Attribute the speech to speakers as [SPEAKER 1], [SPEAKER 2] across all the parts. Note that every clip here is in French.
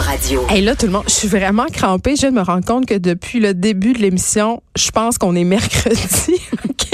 [SPEAKER 1] Radio.
[SPEAKER 2] Et là, tout le monde, je suis vraiment crampée. Je me rendre compte que depuis le début de l'émission, je pense qu'on est mercredi. OK?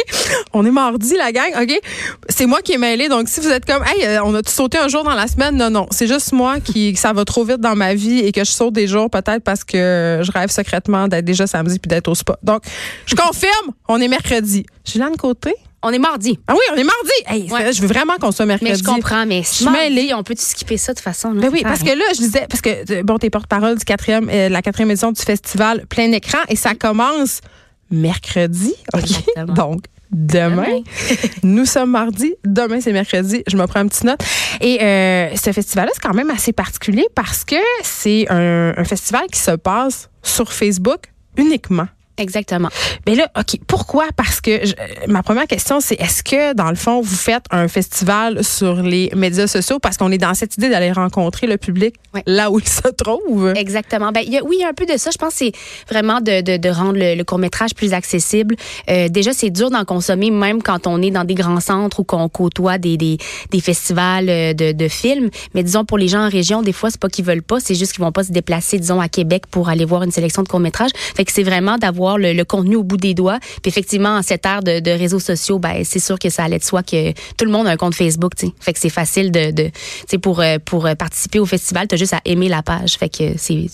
[SPEAKER 2] On est mardi, la gang. OK? C'est moi qui est mêlée. Donc, si vous êtes comme, hey, euh, on a tout sauté un jour dans la semaine, non, non. C'est juste moi qui, ça va trop vite dans ma vie et que je saute des jours peut-être parce que je rêve secrètement d'être déjà samedi puis d'être au spa. Donc, je confirme, on est mercredi. Julien Côté?
[SPEAKER 3] On est mardi.
[SPEAKER 2] Ah oui, on est mardi. Hey,
[SPEAKER 3] Ouais.
[SPEAKER 2] Je veux vraiment qu'on soit mercredi.
[SPEAKER 3] Mais je comprends, mais
[SPEAKER 2] Je suis mêlée.
[SPEAKER 3] on peut skipper ça de façon. là?
[SPEAKER 2] Ben oui, parce que là, je disais, parce que euh, bon, t'es porte-parole du quatrième, euh, la quatrième édition du festival plein écran et ça commence mercredi. OK?
[SPEAKER 3] Exactement.
[SPEAKER 2] Donc, demain.
[SPEAKER 3] Demain.
[SPEAKER 2] Nous sommes mardi. Demain, c'est mercredi. Je me prends une petite note. Et euh, ce festival-là, c'est quand même assez particulier parce que c'est un, un festival qui se passe sur Facebook uniquement.
[SPEAKER 3] Exactement.
[SPEAKER 2] Mais là, OK, pourquoi? Parce que je- euh, ma première question, c'est est-ce que, dans le fond, vous faites un festival sur les médias sociaux parce qu'on est dans cette idée d'aller rencontrer le public là où il se trouve?
[SPEAKER 3] Exactement. Ben, il y a, oui, il y a un peu de ça. Je pense que c'est vraiment de, de, de rendre le, le court-métrage plus accessible. Euh, déjà, c'est dur d'en consommer, même quand on est dans des grands centres ou qu'on côtoie des, des, des festivals euh, de, de films. Mais disons, pour les gens en région, des fois, c'est pas qu'ils veulent pas, c'est juste qu'ils vont pas se déplacer, disons, à Québec pour aller voir une sélection de court-métrage. Fait que c'est vraiment d'avoir le, contenu au bout des doigts. Puis effectivement, en cette ère de, réseaux sociaux, ben, c'est sûr que ça allait de soi que tout le monde a un compte Facebook, tu. Fait que c'est facile de, tu pour, euh, pour participer au festival, t'as juste à aimer la page. Fait que c'est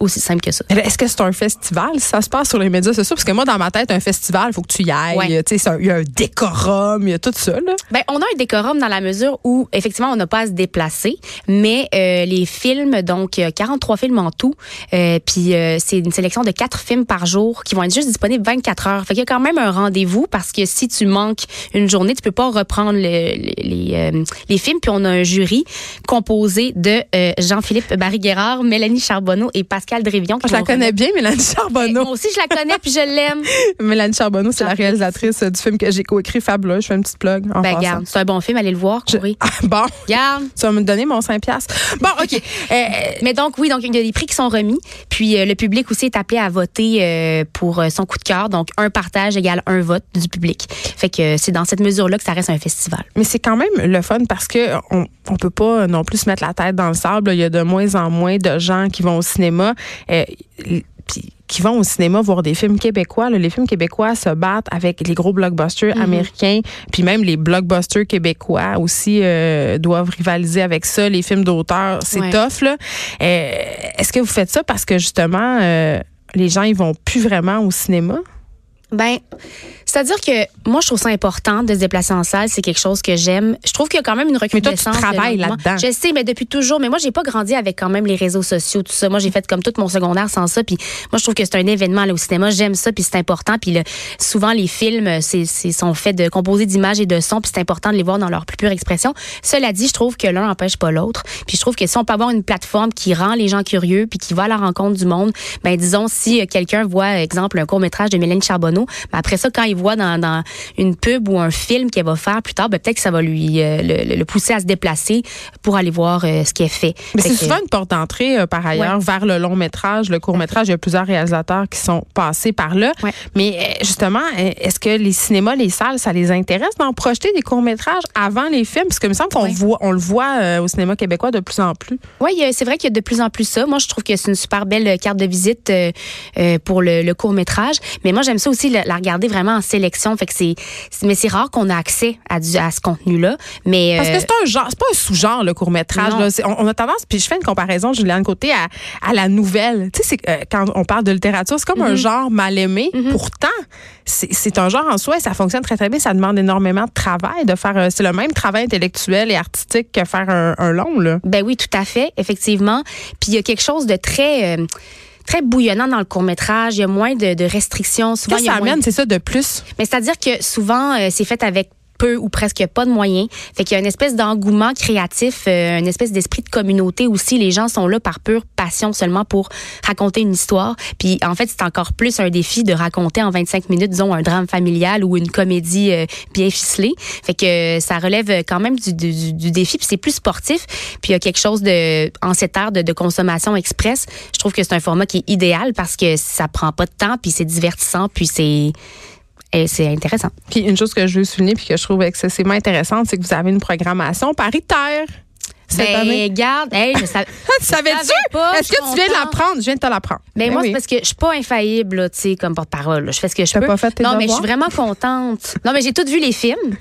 [SPEAKER 3] aussi simple que ça.
[SPEAKER 2] Est-ce que c'est un festival? Ça se passe sur les médias sociaux? Parce que moi, dans ma tête, un festival, il faut que tu y ailles.
[SPEAKER 3] Ouais.
[SPEAKER 2] C'est Il y a un décorum, il y a tout ça. Là.
[SPEAKER 3] Ben, on a un décorum dans la mesure où, effectivement, on n'a pas à se déplacer, mais euh, les films, donc euh, 43 films en tout, euh, puis euh, c'est une sélection de quatre films par jour qui vont être juste disponibles 24 heures. Fait qu'il y a quand même un rendez-vous parce que si tu manques une journée, tu peux pas reprendre le- les, les, les films. Puis on a un jury composé de Jean-Philippe Barry-Guerrard, Mélanie Charbonneau et Pascal Qui
[SPEAKER 2] Je la connais bien, Mélanie
[SPEAKER 3] Moi
[SPEAKER 2] Charbonneau.
[SPEAKER 3] aussi, je la connais puis je l'aime.
[SPEAKER 2] Mélanie Charbonneau, c'est la réalisatrice du film que j'ai coécrit, Fabuleux. Je fais une petite plug. En
[SPEAKER 3] Ben, garde, c'est un bon film, allez le voir,
[SPEAKER 2] Je-
[SPEAKER 3] courez.
[SPEAKER 2] Ah, bon,
[SPEAKER 3] Garde.
[SPEAKER 2] tu vas me donner mon 5 piastres. Bon, OK. Euh,
[SPEAKER 3] Mais donc, oui, donc il y a des prix qui sont remis. Puis euh, le public aussi est appelé à voter euh, pour son coup de cœur. Donc, un partage égale un vote du public. Fait que c'est dans cette mesure-là que ça reste un festival.
[SPEAKER 2] Mais c'est quand même le fun parce que on, on peut pas non plus se mettre la tête dans le sable. Il y a de moins en moins de gens qui vont au cinéma. Euh, puis qui vont au cinéma voir des films québécois. là. Les films québécois se battent avec les gros blockbusters
[SPEAKER 3] Mhm.
[SPEAKER 2] américains, puis même les blockbusters québécois aussi euh, doivent rivaliser avec ça. Les films d'auteur, c'est
[SPEAKER 3] Ouais.
[SPEAKER 2] tough là. Euh, Est-ce que vous faites ça parce que justement euh, les gens ils vont plus vraiment au cinéma?
[SPEAKER 3] Ben, c'est-à-dire que moi, je trouve ça important de se déplacer en salle. C'est quelque chose que j'aime. Je trouve qu'il y a quand même une
[SPEAKER 2] Mais toi, tu
[SPEAKER 3] recrudescence.
[SPEAKER 2] travailles là-dedans.
[SPEAKER 3] Je sais, mais depuis toujours. Mais moi, j'ai pas grandi avec quand même les réseaux sociaux, tout ça. Moi, j'ai fait comme tout mon secondaire sans ça. Puis moi, je trouve que c'est un événement là, au cinéma. J'aime ça, puis c'est important. Puis le- souvent, les films, c'est, sont faits de composés d'images et de sons, puis c'est important de les voir dans leur plus pure expression. Cela dit, je trouve que l'un n'empêche pas l'autre. Puis je trouve que si on peut avoir une plateforme qui rend les gens curieux, puis qui va à la rencontre du monde, ben disons si euh, quelqu'un voit, exemple, un court métrage de Mélanie Charbonneau, ben après ça, quand il voit dans, dans une pub ou un film qu'elle va faire plus tard, ben peut-être que ça va lui euh, le, le pousser à se déplacer pour aller voir euh, ce qu'elle fait.
[SPEAKER 2] Mais c'est souvent une porte d'entrée, euh, par ailleurs, vers le long métrage, le court métrage. Il y a plusieurs réalisateurs qui sont passés par là.
[SPEAKER 3] Ouais.
[SPEAKER 2] Mais justement, est-ce que les cinémas, les salles, ça les intéresse d'en projeter des courts métrages avant les films? Parce que il me semble qu'on
[SPEAKER 3] Ouais.
[SPEAKER 2] voit, on le voit au cinéma québécois de plus en plus.
[SPEAKER 3] Oui, c'est vrai qu'il y a de plus en plus ça. Moi, je trouve que c'est une super belle carte de visite pour le, le court métrage. Mais moi, j'aime ça aussi la, la regarder vraiment en sélection. Fait que c'est, mais c'est rare qu'on a accès à, du, à ce contenu-là. Mais
[SPEAKER 2] Parce que
[SPEAKER 3] euh,
[SPEAKER 2] c'est un genre, c'est pas un sous-genre, le là. C'est- On, on a tendance, puis je fais une comparaison, Juliane Côté, à, à la nouvelle. Tu sais, c'est, euh, quand on parle de littérature, c'est comme un genre mal aimé. Pourtant, c'est c'est un genre en soi et ça fonctionne très, très bien. Ça demande énormément de travail de faire. euh, C'est le même travail intellectuel et artistique que faire un, un long, là.
[SPEAKER 3] Ben oui, tout à fait, effectivement. Puis il y a quelque chose de très euh, très bouillonnant dans le court métrage. Il y a moins de, de restrictions. Souvent,
[SPEAKER 2] Qu'est-ce
[SPEAKER 3] il
[SPEAKER 2] que
[SPEAKER 3] y a
[SPEAKER 2] ça amène, c'est ça, de plus?
[SPEAKER 3] Mais c'est-à-dire que souvent, euh, c'est fait avec peu ou presque pas de moyens. Fait qu'il y a une espèce d'engouement créatif, euh, une espèce d'esprit de communauté aussi. Les gens sont là par pure passion seulement pour raconter une histoire. Puis en fait, c'est encore plus un défi de raconter en 25 minutes, disons, un drame familial ou une comédie euh, bien ficelée. Fait que euh, ça relève quand même du, du, du défi. Puis c'est plus sportif. Puis il y a quelque chose de, en cette ère de, de consommation express, je trouve que c'est un format qui est idéal parce que ça prend pas de temps, puis c'est divertissant, puis c'est et c'est intéressant.
[SPEAKER 2] Puis une chose que je veux souligner puis que je trouve excessivement intéressante, c'est que vous avez une programmation paritaire. cette
[SPEAKER 3] Ben,
[SPEAKER 2] année?
[SPEAKER 3] garde, hey, je savais.
[SPEAKER 2] Savais-tu?
[SPEAKER 3] savais pas,
[SPEAKER 2] Est-ce
[SPEAKER 3] je
[SPEAKER 2] que tu viens de l'apprendre? Je viens de te l'apprendre.
[SPEAKER 3] Mais
[SPEAKER 2] Ben
[SPEAKER 3] moi,
[SPEAKER 2] oui.
[SPEAKER 3] c'est parce que je suis pas infaillible, tu sais, comme porte-parole. Je fais ce que je peux.
[SPEAKER 2] pas fait tes
[SPEAKER 3] non, mais je suis vraiment contente. Non, mais j'ai tout vu les films.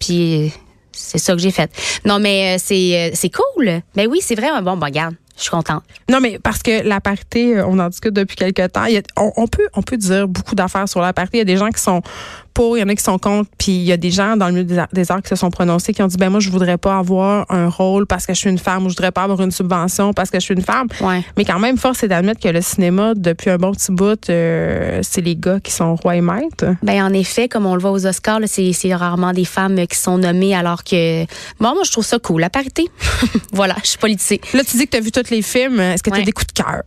[SPEAKER 3] Puis c'est ça que j'ai fait. Non, mais euh, c'est euh, c'est cool. Ben oui, c'est vraiment bon. Bon, regarde, je suis contente.
[SPEAKER 2] Non, mais parce que la parité, euh, on en discute depuis quelque temps. On peut, on peut dire beaucoup d'affaires sur la parité. Il y a des gens qui sont pour, il y en a qui sont contre, puis il y a des gens dans le milieu des arts, des arts qui se sont prononcés, qui ont dit, ben moi, je voudrais pas avoir un rôle parce que je suis une femme ou je voudrais pas avoir une subvention parce que je suis une femme.
[SPEAKER 3] Ouais.
[SPEAKER 2] Mais quand même, force est d'admettre que le cinéma, depuis un bon petit bout, euh, c'est les gars qui sont rois et maîtres.
[SPEAKER 3] Ben en effet, comme on le voit aux Oscars, c'est rarement des femmes qui sont nommées, alors que bon, moi je trouve ça cool, la parité. voilà, je suis politisée.
[SPEAKER 2] Là, tu dis que tu as vu tous les films. Est-ce que tu as
[SPEAKER 3] Ouais.
[SPEAKER 2] des coups de cœur?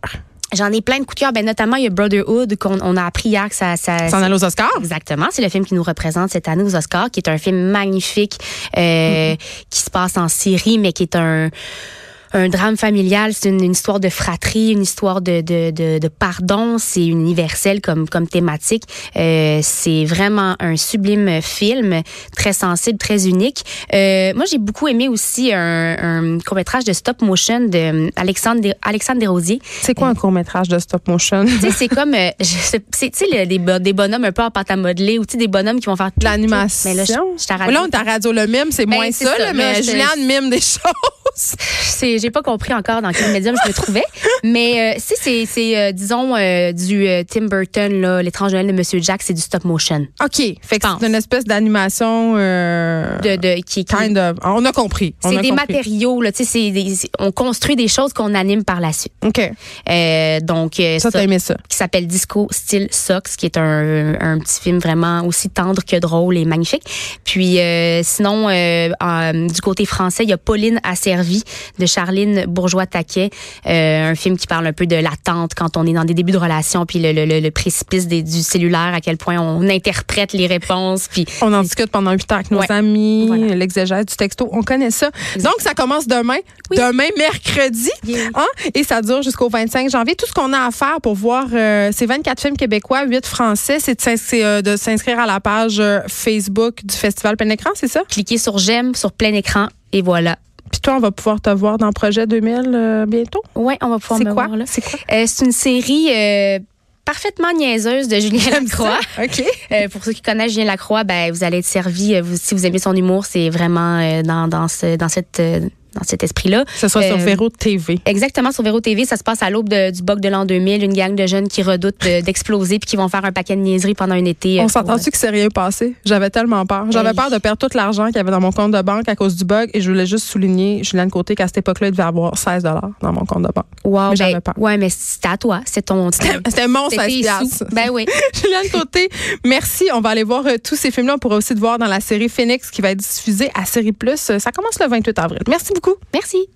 [SPEAKER 3] J'en ai plein de coups de cœur. Ben notamment il y a Brotherhood qu'on on a appris hier que ça ça
[SPEAKER 2] S'en aller aux Oscars?
[SPEAKER 3] Exactement, c'est le film qui nous représente cette année aux Oscars, qui est un film magnifique euh, qui se passe en Syrie, mais qui est un un drame familial, c'est une, une histoire de fratrie, une histoire de, de, de, de pardon, c'est universel comme, comme thématique. Euh, c'est vraiment un sublime film, très sensible, très unique. Euh, moi, j'ai beaucoup aimé aussi un, un court-métrage de stop motion de euh, Alexandre, Des- Alexandre Desrosiers.
[SPEAKER 2] C'est quoi un court-métrage de stop motion?
[SPEAKER 3] C'est comme, c'est, des, des bonhommes un peu en pâte à modeler ou des bonhommes qui vont faire
[SPEAKER 2] De l'animation?
[SPEAKER 3] Mais là, je, je.
[SPEAKER 2] Là, on est à Radio Le Mime, c'est
[SPEAKER 3] Ben,
[SPEAKER 2] moins ça, mais Juliane mime des choses.
[SPEAKER 3] C'est, j'ai pas compris encore dans quel médium je me trouvais. Mais, euh, si c'est, c'est, euh, disons, euh, du euh, Tim Burton, là, l'étrange Noël de Monsieur Jack, c'est du stop motion.
[SPEAKER 2] OK. Fait que c'est une espèce d'animation.
[SPEAKER 3] De, de, qui, qui-
[SPEAKER 2] kind of. On a compris. On
[SPEAKER 3] c'est
[SPEAKER 2] a
[SPEAKER 3] des
[SPEAKER 2] compris.
[SPEAKER 3] matériaux, là, tu sais, on construit des choses qu'on anime par la suite.
[SPEAKER 2] OK.
[SPEAKER 3] Donc,
[SPEAKER 2] Ça, t'as aimé ça.
[SPEAKER 3] qui s'appelle Disco Style Socks, qui est un, un petit film vraiment aussi tendre que drôle et magnifique. Puis sinon, du côté français, il y a Pauline De Charline Bourgeois-Taquet, euh, un film qui parle un peu de l'attente quand on est dans des débuts de relation, puis le, le, le, le précipice des, du cellulaire, à quel point on interprète les réponses, puis
[SPEAKER 2] On en discute pendant huit ans avec nos
[SPEAKER 3] Ouais.
[SPEAKER 2] amis,
[SPEAKER 3] Voilà.
[SPEAKER 2] l'exégèse du texto. On connaît ça. Donc, ça commence demain.
[SPEAKER 3] Oui.
[SPEAKER 2] Demain, mercredi.
[SPEAKER 3] Yeah.
[SPEAKER 2] Hein? Et ça dure jusqu'au 25 janvier. Tout ce qu'on a à faire pour voir euh, ces 24 films québécois, 8 français, c'est de s'ins- c'est, euh, de s'inscrire à la page euh, Facebook du Festival Plein Écran, c'est ça?
[SPEAKER 3] cliquez sur j'aime sur plein écran et voilà.
[SPEAKER 2] Puis toi, on va pouvoir te voir dans Projet 2000 euh, bientôt?
[SPEAKER 3] Ouais, on va pouvoir me
[SPEAKER 2] quoi?
[SPEAKER 3] voir là.
[SPEAKER 2] C'est quoi?
[SPEAKER 3] Euh, c'est une série euh, parfaitement niaiseuse de Julien Lacroix.
[SPEAKER 2] OK.
[SPEAKER 3] Euh, pour ceux qui connaissent Julien Lacroix, ben vous allez être servi. vous- si vous aimez son humour, c'est vraiment euh, dans dans ce dans cette euh, dans cet esprit-là.
[SPEAKER 2] Ce sera sur
[SPEAKER 3] Euh,
[SPEAKER 2] Véro TV.
[SPEAKER 3] Exactement sur Véro TV, ça se passe à l'aube du bug de l'an 2000, une gang de jeunes qui redoutent de- d'exploser puis qui vont faire un paquet de niaiseries pendant un été. euh,
[SPEAKER 2] On
[SPEAKER 3] pour,
[SPEAKER 2] s'entend-tu que c'est rien passé? J'avais tellement peur. J'avais
[SPEAKER 3] Hey.
[SPEAKER 2] peur de perdre tout l'argent qu'il y avait dans mon compte de banque à cause du bug et je voulais juste souligner, Julien Côté, qu'à cette époque-là, il devait avoir 16 dans mon compte de banque.
[SPEAKER 3] euh, Wow,
[SPEAKER 2] mais j'avais
[SPEAKER 3] ben,
[SPEAKER 2] peur.
[SPEAKER 3] ouais, mais c'est à toi, c'est ton.
[SPEAKER 2] C'était mon
[SPEAKER 3] c'est
[SPEAKER 2] 16
[SPEAKER 3] tes
[SPEAKER 2] piastres.
[SPEAKER 3] sous. Ben oui.
[SPEAKER 2] Juliane Côté, merci. On va aller voir euh, tous ces films-là. On pourra aussi te voir dans la série Phoenix qui va être diffusée à Série Plus. Euh, Ça commence le 28 avril. Merci
[SPEAKER 3] Merci.